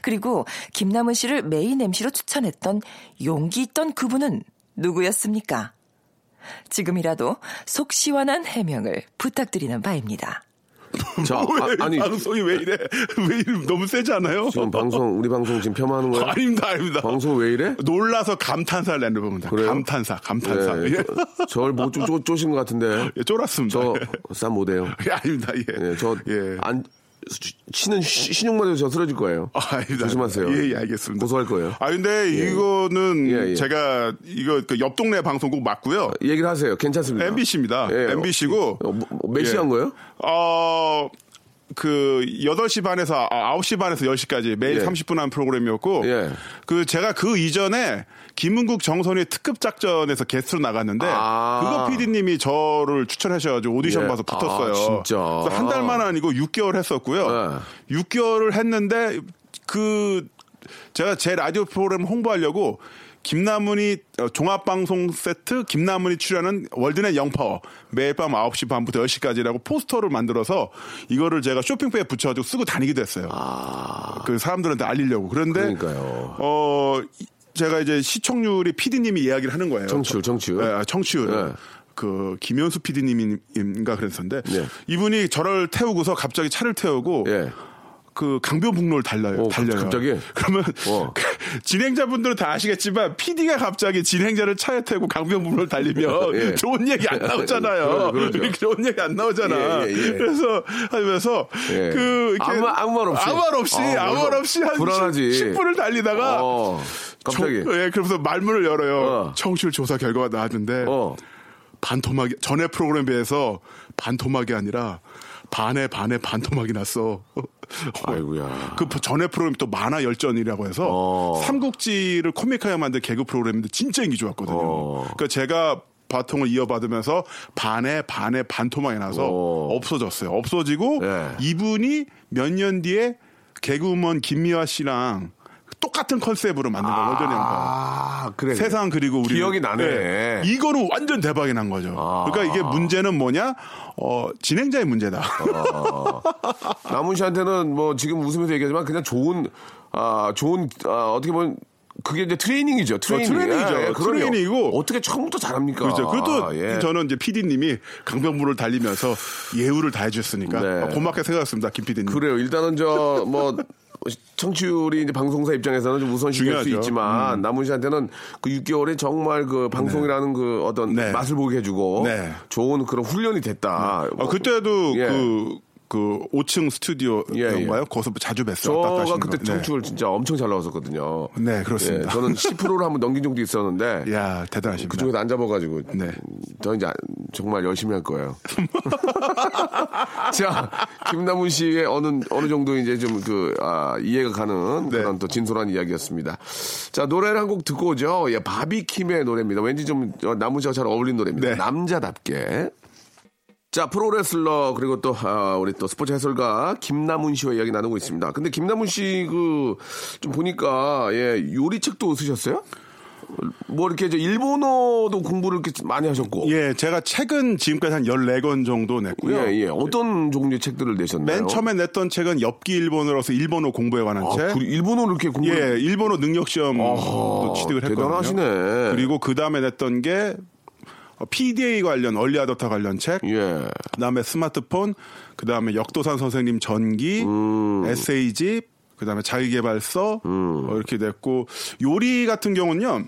그리고 김남훈 씨를 메인 MC로 추천했던 용기 있던 그분은 누구였습니까? 지금이라도 속 시원한 해명을 부탁드리는 바입니다. 자, 왜, 아, 니 방송이 왜 이래? 왜 이래? 너무 세지 않아요? 지금 방송 우리 방송 지금 폄하하는 거예요? 아닙니다, 아닙니다. 방송 왜 이래? 놀라서 감탄사를 내는 겁니다. 그래요? 감탄사, 감탄사. 예, 예. 저, 저를 보고 좀 쪼, 쪼신 것 같은데. 예, 쫄았습니다. 저쌈 못해요. 예, 아닙니다, 예. 예, 저, 예. 안, 치는 시- 신용만 저 쓰러질 거예요. 아. 조심하세요. 예, 예, 알겠습니다. 고소할 거예요. 아, 근데 이거는 예, 예. 제가 이거 그 옆 동네 방송국 맞고요. 얘기를 하세요. 괜찮습니다. MBC입니다. 예, MBC고. 어, 뭐, 뭐, 몇 시에 한 거예요? 어, 그 8시 반에서 아, 9시 반에서 10시까지 매일 예. 30분 한 프로그램이었고 예. 그 제가 그 이전에 김은국 정선의 특급 작전에서 게스트로 나갔는데 아. 그거 PD님이 저를 추천하셔가지고 오디션 예. 봐서 붙었어요. 아, 진짜. 한 달만 아니고 6개월 했었고요. 예. 6개월을 했는데 그 제가 제 라디오 프로그램 홍보하려고 김남훈이 어, 종합방송 세트 김남훈이 출연하는 월드넷 영파워 매일 밤 9시 반부터 10시까지라고 포스터를 만들어서 이거를 제가 쇼핑백에 붙여가지고 쓰고 다니기도 했어요. 그 사람들한테 알리려고. 그런데 아. 그러니까요. 어 이- 제가 이제 시청률이 PD님이 이야기를 하는 거예요. 청취율, 청취율. 네, 아, 청취율. 네. 그 김현수 PD님인가 그랬었는데 네. 이분이 저를 태우고서 갑자기 차를 태우고 예. 그 강변북로를 달려요. 오, 달려요. 갑자기? 그러면 어. 그 진행자분들은 다 아시겠지만 PD가 갑자기 진행자를 차에 태우고 강변북로를 달리면 예. 좋은 얘기 안 나오잖아요. 그렇죠. 좋은 얘기 안 나오잖아. 예, 예, 예. 그래서 하면서 예. 그 이렇게 아무- 아무 말 없이. 아무 말 없이 아, 아무 말 없이 한 불안하지. 10 분을 달리다가 어, 갑자기. 조- 예, 그러면서 말문을 열어요. 어. 청취율 조사 결과가 나왔는데 어. 반토막이 전에 프로그램에 비해서 반토막이 아니라 반에 반에 반토막이 났어. 아이고야. 그 전에 프로그램 또 만화 열전이라고 해서 어. 삼국지를 코믹하게 만든 개그 프로그램인데 진짜 인기 좋았거든요. 어. 그러니까 제가 바통을 이어받으면서 반에 반에 반토막이 나서 어. 없어졌어요. 없어지고 예. 이분이 몇 년 뒤에 개그우먼 김미화 씨랑 똑같은 컨셉으로 만든 거예요. 영화. 아, 그래. 세상 그리고 우리 기억이 나네. 네. 이거는 완전 대박이 난 거죠. 아. 그러니까 이게 문제는 뭐냐? 어, 진행자의 문제다. 남훈 씨한테는 뭐 지금 웃으면서 얘기하지만 그냥 좋은 아 좋은 아, 어떻게 보면 그게 이제 트레이닝이죠. 트레이닝. 트레이닝이죠. 예, 예. 트레이닝이고. 어떻게 처음부터 잘합니까? 그렇죠. 그것도 아, 예. 저는 이제 PD님이 강변부를 달리면서 예우를 다 해주셨으니까 네. 어, 고맙게 생각했습니다, 김 PD님. 그래요. 일단은 저 뭐 청취율이 이제 방송사 입장에서는 좀 우선시 될수 중요하죠. 음. 있지만 남은 씨한테는 그 6개월에 정말 그 방송이라는 그 어떤 네. 맛을 보게 해주고 네. 좋은 그런 훈련이 됐다. 어, 그때도 예. 그, 그 5층 스튜디오인가요? 예, 거기서 자주 뵀어요. 저가 그때 거. 청취율 진짜 엄청 잘 나왔었거든요. 네, 그렇습니다. 예, 저는 10%를 한번 넘긴 적도 있었는데 네. 야 대단하십니다. 그중에서 안 잡아가지고 네. 저 이제 정말 열심히 할 거예요. 자 김남훈 씨의 어느 어느 정도 이제 좀 그 아, 이해가 가는 네. 그런 또 진솔한 이야기였습니다. 자 노래를 한 곡 듣고 오죠. 예, 바비킴의 노래입니다. 왠지 좀 어, 남훈 씨와 잘 어울리는 노래입니다. 네. 남자답게. 자 프로레슬러 그리고 또 아, 우리 또 스포츠 해설가 김남훈 씨와 이야기 나누고 있습니다. 근데 김남훈 씨 그 좀 보니까 예 요리책도 쓰셨어요? 뭐 이렇게 저 일본어도 공부를 이렇게 많이 하셨고 예, 제가 책은 지금까지 한 14권 정도 냈고요. 예, 예. 어떤 종류의 책들을 내셨나요? 맨 처음에 냈던 책은 엽기 일본어로서 일본어 공부에 관한 아, 책. 그 일본어를 이렇게 공부 예, 일본어 능력 시험도 취득을 했거든요. 대단하시네. 그리고 그 다음에 냈던 게 PDA 관련 얼리 아더터 관련 책. 예. 그다음에 스마트폰, 그다음에 역도산 선생님 전기, 음. 에세이집, 그다음에 자기개발서 음. 어, 이렇게 됐고 요리 같은 경우는요.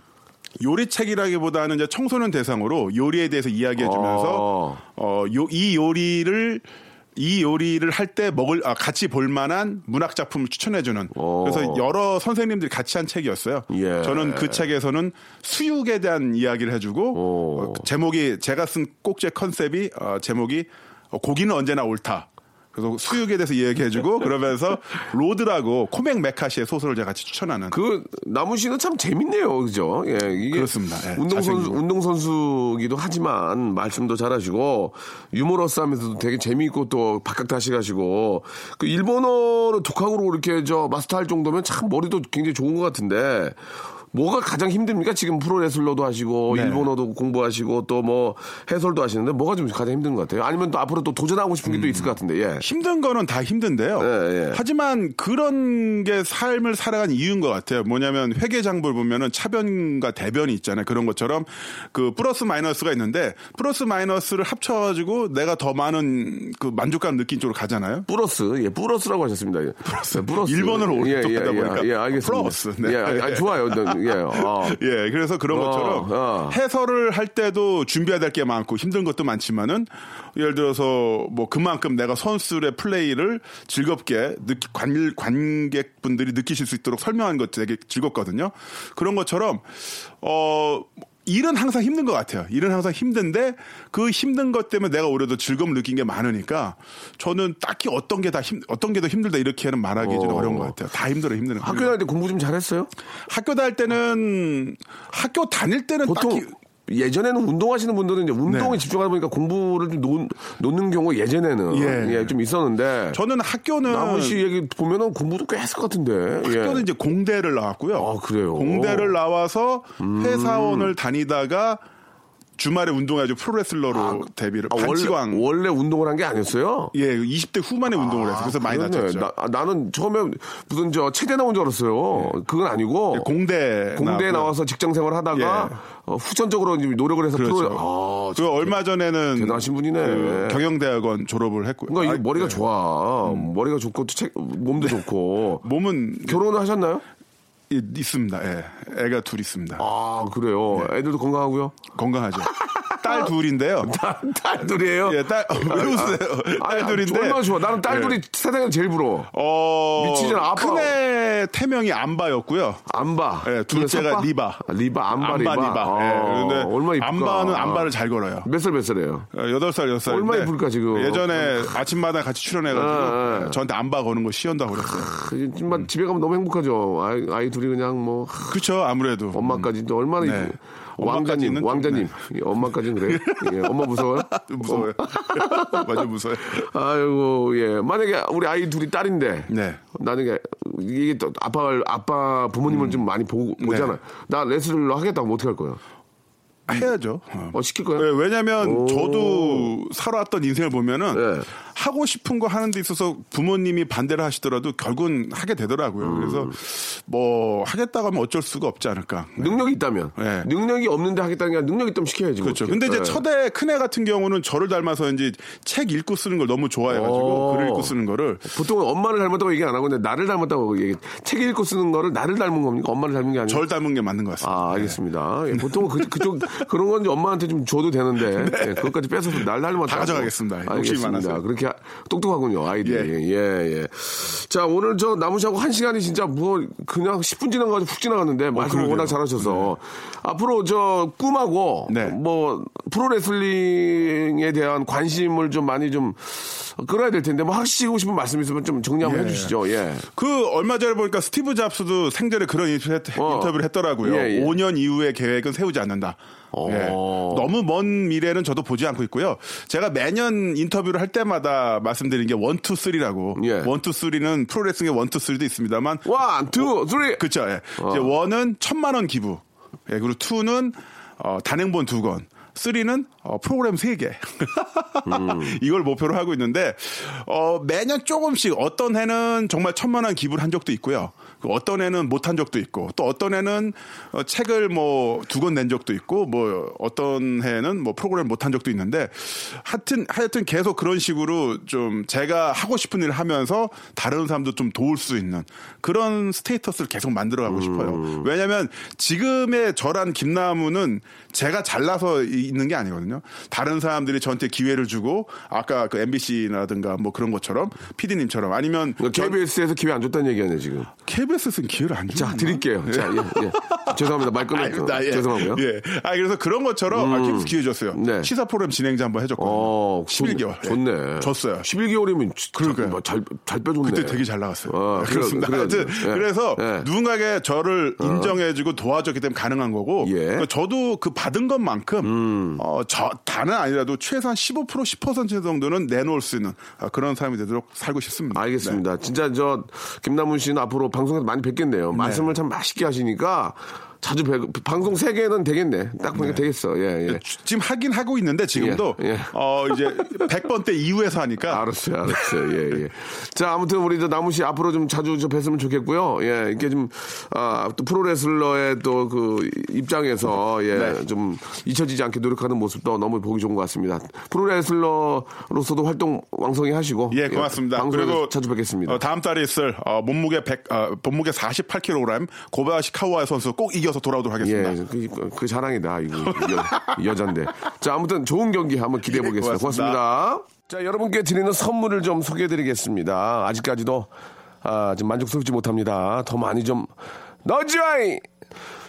요리책이라기보다는 이제 청소년 대상으로 요리에 대해서 이야기해주면서 아. 어, 요, 이 요리를 이 요리를 할 때 먹을 아, 같이 볼 만한 문학 작품을 추천해 주는 어. 그래서 여러 선생님들이 같이 한 책이었어요. 예. 저는 그 책에서는 수육에 대한 이야기를 해주고 오. 어, 제목이 제가 쓴 꼭지의 컨셉이 어, 제목이 어, 고기는 언제나 옳다. 그래서 수육에 대해서 이야기해주고 그러면서 로드라고 코맥 메카시의 소설을 제가 같이 추천하는 그 남훈 씨는 참 재밌네요, 그죠? 예, 이게 그렇습니다. 예, 운동선수. 운동선수기도 하지만 말씀도 잘하시고 유머러스하면서도 되게 재미있고 또 박학다식하시고 그 일본어를 독학으로 이렇게 저 마스터할 정도면 참 머리도 굉장히 좋은 것 같은데. 뭐가 가장 힘듭니까? 지금 프로레슬러도 하시고 네. 일본어도 공부하시고 또 뭐 해설도 하시는데 뭐가 좀 가장 힘든 것 같아요? 아니면 또 앞으로 또 도전하고 싶은 게또 있을 것 같은데. 예. 힘든 거는 다 힘든데요. 예, 예. 하지만 그런 게 삶을 살아간 이유인 것 같아요. 뭐냐면 회계장부를 보면은 차변과 대변이 있잖아요. 그런 것처럼 그 플러스 마이너스가 있는데 플러스 마이너스를 합쳐가지고 내가 더 많은 그 만족감 느낀 쪽으로 가잖아요. 플러스, 예, 플러스라고 하셨습니다. 예. 플러스. 플러스. 일본어로 예, 똑같다 예, 보니까 예, 예, 알겠습니다. 플러스. 네. 예, 아, 아, 좋아요. 네, 예, 아. 예, 그래서 그런 어, 것처럼 어. 해설을 할 때도 준비해야 될 게 많고 힘든 것도 많지만은 예를 들어서 뭐 그만큼 내가 선수의 플레이를 즐겁게 느끼, 관, 관객분들이 느끼실 수 있도록 설명하는 것 되게 즐겁거든요. 그런 것처럼 어 일은 항상 힘든 것 같아요. 일은 항상 힘든데 그 힘든 것 때문에 내가 오히려 즐거움을 느낀 게 많으니까 저는 딱히 어떤 게 다 힘, 어떤 게 더 힘들다 이렇게는 말하기 좀 어. 어려운 것 같아요. 다 힘들어 힘드는 거. 학교 다닐 때 공부 좀 잘했어요? 학교 다닐 때는 학교 다닐 때는 보통 딱히 예전에는 운동하시는 분들은 이제 운동에 네. 집중하다 보니까 공부를 좀 놓, 놓는 경우 예전에는 예. 예, 좀 있었는데 저는 학교는 남은 씨 얘기 보면은 공부도 꽤 했을 것 같은데. 학교는 예. 이제 공대를 나왔고요. 아, 그래요? 음. 공대를 나와서 회사원을 다니다가 주말에 운동해가지고 프로레슬러로 데뷔를 아, 원래, 반치광 원래 운동을 한 게 아니었어요? 예 20대 후반에 운동을 했어요. 그래서 많이 그러네. 다쳤죠. 나, 아, 나는 처음에 무슨 저 체대 나온 줄 알았어요. 그건 아니고 예, 공대 나왔고요. 나와서 직장 생활 하다가 예. 어, 후천적으로 노력을 해서 그렇죠. 프로 아, 그 얼마 전에는 대단하신 분이네. 그 경영대학원 졸업을 했고요. 그러니까 아, 머리가 네. 좋아. 머리가 좋고 또 책, 몸도 좋고. 몸은 결혼을 하셨나요? 예, 있습니다. 예. 애가 둘 있습니다. 아 그래요. 네. 애들도 건강하고요. 건강하죠. 딸 둘인데요. 딸 둘이에요. 예, 딸, 왜 웃으세요? 아니, 딸 둘인데. 얼마나 좋아. 나는 딸 예. 둘이 세상에서 제일 부러워. 어, 미치잖아. 아빠. 큰애 태명이 암바였고요. 암바. 예, 둘째가? 리바. 아, 리바, 암바, 암바, 리바. 리바. 아, 예, 그런데 얼마나 이쁠까. 암바는 armbar를 잘 걸어요. 몇 살, 몇 살이에요? 어, 여덟 살 여섯 살 얼마나 이쁠까, 지금. 예전에 아침마다 같이 출연해가지고. 저한테 armbar 거는 거 시연한다고 그랬어요. 그, 정말 집에 가면 너무 행복하죠. 아이, 아이 둘이 그냥 뭐, 그렇죠 아무래도 엄마까지 또 얼마나 네. 이쁘 왕자님, 왕자님. 예, 엄마까지는 그래요? 예, 엄마 무서워요? 무서워요. 맞아 무서워요. 아이고, 예. 만약에 우리 아이 둘이 딸인데. 네. 나중에 이게 또 아빠, 아빠 부모님을 좀 많이 보고, 네. 보잖아. 나 레슬러 하겠다고 어떻게 할 거예요? 해야죠. 어. 어, 시킬 거예요? 예, 왜냐면 오. 저도 살아왔던 인생을 보면은 네. 하고 싶은 거 하는 데 있어서 부모님이 반대를 하시더라도 결국은 하게 되더라고요. 음. 그래서 뭐 하겠다고 하면 어쩔 수가 없지 않을까. 네. 능력이 있다면. 네. 능력이 없는데 하겠다는 게 아니라 능력 있다면 시켜야지. 그렇죠. 근데 이제 네. 첫애 큰애 같은 경우는 저를 닮아서인지 책 읽고 쓰는 걸 너무 좋아해가지고 오. 글 읽고 쓰는 거를 보통은 엄마를 닮았다고 얘기 안 하고 근데 나를 닮았다고 얘기. 책 읽고 쓰는 거를 나를 닮은 겁니까? 엄마를 닮은 게 아니라. 절 닮은 게 맞는 것 같습니다. 아, 알겠습니다. 예, 보통은 그, 그쪽, 그런 건 이제 엄마한테 좀 줘도 되는데, 예, 그것까지 뺏어서 날 닮았다. 다 가져가겠습니다. 알겠습니다. 많아서. 그렇게 하- 똑똑하군요, 아이들이. 예. 예, 자, 오늘 저 나무시하고 한 시간이 진짜 뭐, 그냥 10분 지나가지고 훅 지나갔는데, 말씀 을 그러게요. 워낙 잘하셔서. 앞으로 저 꿈하고, 네. 뭐, 프로레슬링에 대한 관심을 좀 많이 좀 끌어야 될 텐데, 뭐 하시고 싶은 말씀 있으면 좀 정리 한번 예. 해주시죠. 예. 그 얼마 전에 보니까 스티브 잡스도 생전에 그런 인터뷰 했- 어. 인터뷰를 했 더라고요. 예, 예. 5년 이후의 계획은 세우지 않는다. 예. 어. 너무 먼 미래는 저도 보지 않고 있고요. 제가 매년 인터뷰를 할 때마다 말씀드린 게 one two three라고. 예. one two three는 프로레슬링의 one two three도 있습니다만 one, two, three. 그렇죠. 예. 이제 one은 천만 원 기부. 예, 그리고 투는 어, 단행본 두 권. 쓰리는 어, 프로그램 세 개. 이걸 목표로 하고 있는데 어, 매년 조금씩 어떤 해는 정말 천만 원 기부를 한 적도 있고요. 그 어떤 해는 못한 적도 있고 또 어떤 해는 어, 책을 뭐 두 권 낸 적도 있고 뭐 어떤 해는 뭐 프로그램 못한 적도 있는데 하여튼 하여튼 계속 그런 식으로 좀 제가 하고 싶은 일을 하면서 다른 사람도 좀 도울 수 있는 그런 스테이터스를 계속 만들어 가고 싶어요. 왜냐면 지금의 저란 김나무는 제가 잘나서 있는 게 아니거든요. 다른 사람들이 저한테 기회를 주고 아까 그 MBC라든가 뭐 그런 것처럼 PD님처럼 아니면 KBS에서 기회 안 줬다는 얘기 아니에요, 지금. KBS 는 기회를 안 주나? 자, 드릴게요. 자, 예, 예. 죄송합니다. 말. 아닙니다. 예. 죄송하고요. 예. 아, 그래서 그런 것처럼 아, KBS 기회 줬어요. 네. 시사 프로그램 진행자 한번 해줬거든요. 어, 11개월. 예. 좋네. 줬어요. 11개월이면 그러니까요. 잘, 잘 빼줬네. 그때 되게 잘 나갔어요. 어, 네, 그렇습니다. 그래, 그래, 예. 그래서 예. 어. 누군가에게 저를 인정해주고 도와줬기 때문에 가능한 거고 예. 그러니까 저도 그 받은 것만큼 음. 어, 저 다는 아니라도 최소한 15% 10% 정도는 내놓을 수 있는 아, 그런 사람이 되도록 살고 싶습니다. 알겠습니다. 진짜 저 김남훈 씨는 앞으로 방송에서 많이 뵙겠네요. 말씀을 참 맛있게 하시니까 자주 뵙, 방송 세 개는 되겠네. 딱 보니까 되겠어. 예, 예. 주- 지금 하긴 하고 있는데 지금도 예, 예. 어 이제 100번 때 이후에서 하니까 알았어요, 알았어요. 예, 예. 자, 아무튼 우리 저 나무 씨 앞으로 좀 자주 저 뵀으면 좋겠고요. 예, 이렇게 좀, 아, 또 프로레슬러의 또 그 입장에서 예, 네. 좀 잊혀지지 않게 노력하는 모습도 너무 보기 좋은 것 같습니다. 프로레슬러로서도 활동 왕성히 하시고. 예, 고맙습니다. 방송에서 그리고 자주 뵙겠습니다. 어, 다음 달에 있을 어, 몸무게 100, 어, 몸무게 48kg 고바야시 카우아이 선수 꼭 이겨 서 돌아오도록 하겠습니다. 예, 그, 그- 그 자랑이다, 이거. 여, 여잔데. 자, 아무튼 좋은 경기 한번 기대해 보겠습니다. 예, 고맙습니다. 고맙습니다. 자, 여러분께 드리는 선물을 좀 소개해 드리겠습니다. 아직까지도, 아, 좀 만족스럽지 못합니다. 더 많이 좀, 넣어줘이!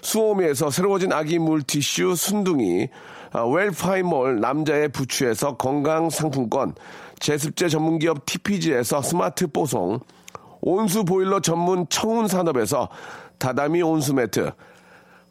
수오미에서 새로워진 아기 물티슈 순둥이, 아, 웰파이몰 남자의 부추에서 건강 상품권, 제습제 전문기업 TPG에서 스마트 뽀송, 온수 보일러 전문 청운 산업에서 다다미 온수 매트,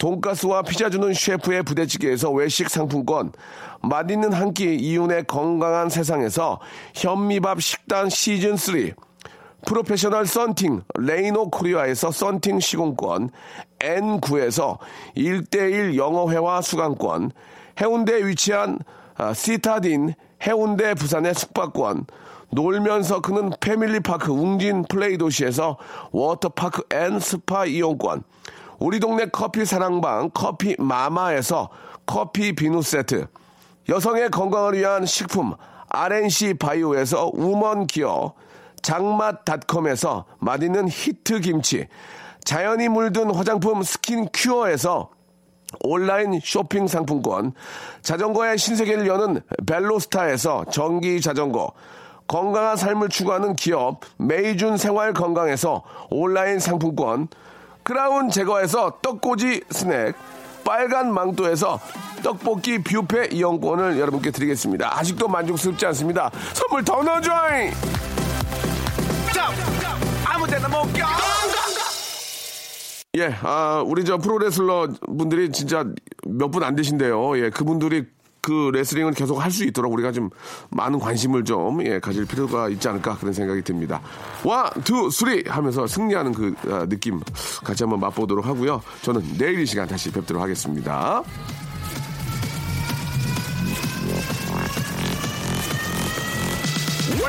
돈가스와 피자 주는 셰프의 부대찌개에서 외식 상품권, 맛있는 한 끼 이윤의 건강한 세상에서 현미밥 식단 시즌 3, 프로페셔널 썬팅 레이노 코리아에서 썬팅 시공권, N9에서 1대1 영어회화 수강권, 해운대에 위치한 아, 시타딘 해운대 부산의 숙박권, 놀면서 크는 패밀리파크 웅진 플레이 도시에서 워터파크 and 스파 이용권, 우리 동네 커피 사랑방 커피 마마에서 커피 비누 세트, 여성의 건강을 위한 식품 RNC 바이오에서 우먼 기어, 장맛닷컴에서 맛있는 히트 김치, 자연이 물든 화장품 스킨 큐어에서 온라인 쇼핑 상품권, 자전거의 신세계를 여는 벨로스타에서 전기 자전거, 건강한 삶을 추구하는 기업 메이준 생활 건강에서 온라인 상품권, 크라운 제과에서 떡꼬지 스낵, 빨간 망토에서 떡볶이 뷔페 이용권을 여러분께 드리겠습니다. 아직도 만족스럽지 않습니다. 선물 더 넣어줘잉! 아무 데나 못 껴! 예, 아, 우리 저 프로레슬러 분들이 진짜 몇 분 안 되신데요. 예, 그분들이 그 레슬링을 계속 할 수 있도록 우리가 좀 많은 관심을 좀 예, 가질 필요가 있지 않을까 그런 생각이 듭니다. one, two, three 하면서 승리하는 그 아, 느낌 같이 한번 맛보도록 하고요. 저는 내일 이 시간 다시 뵙도록 하겠습니다.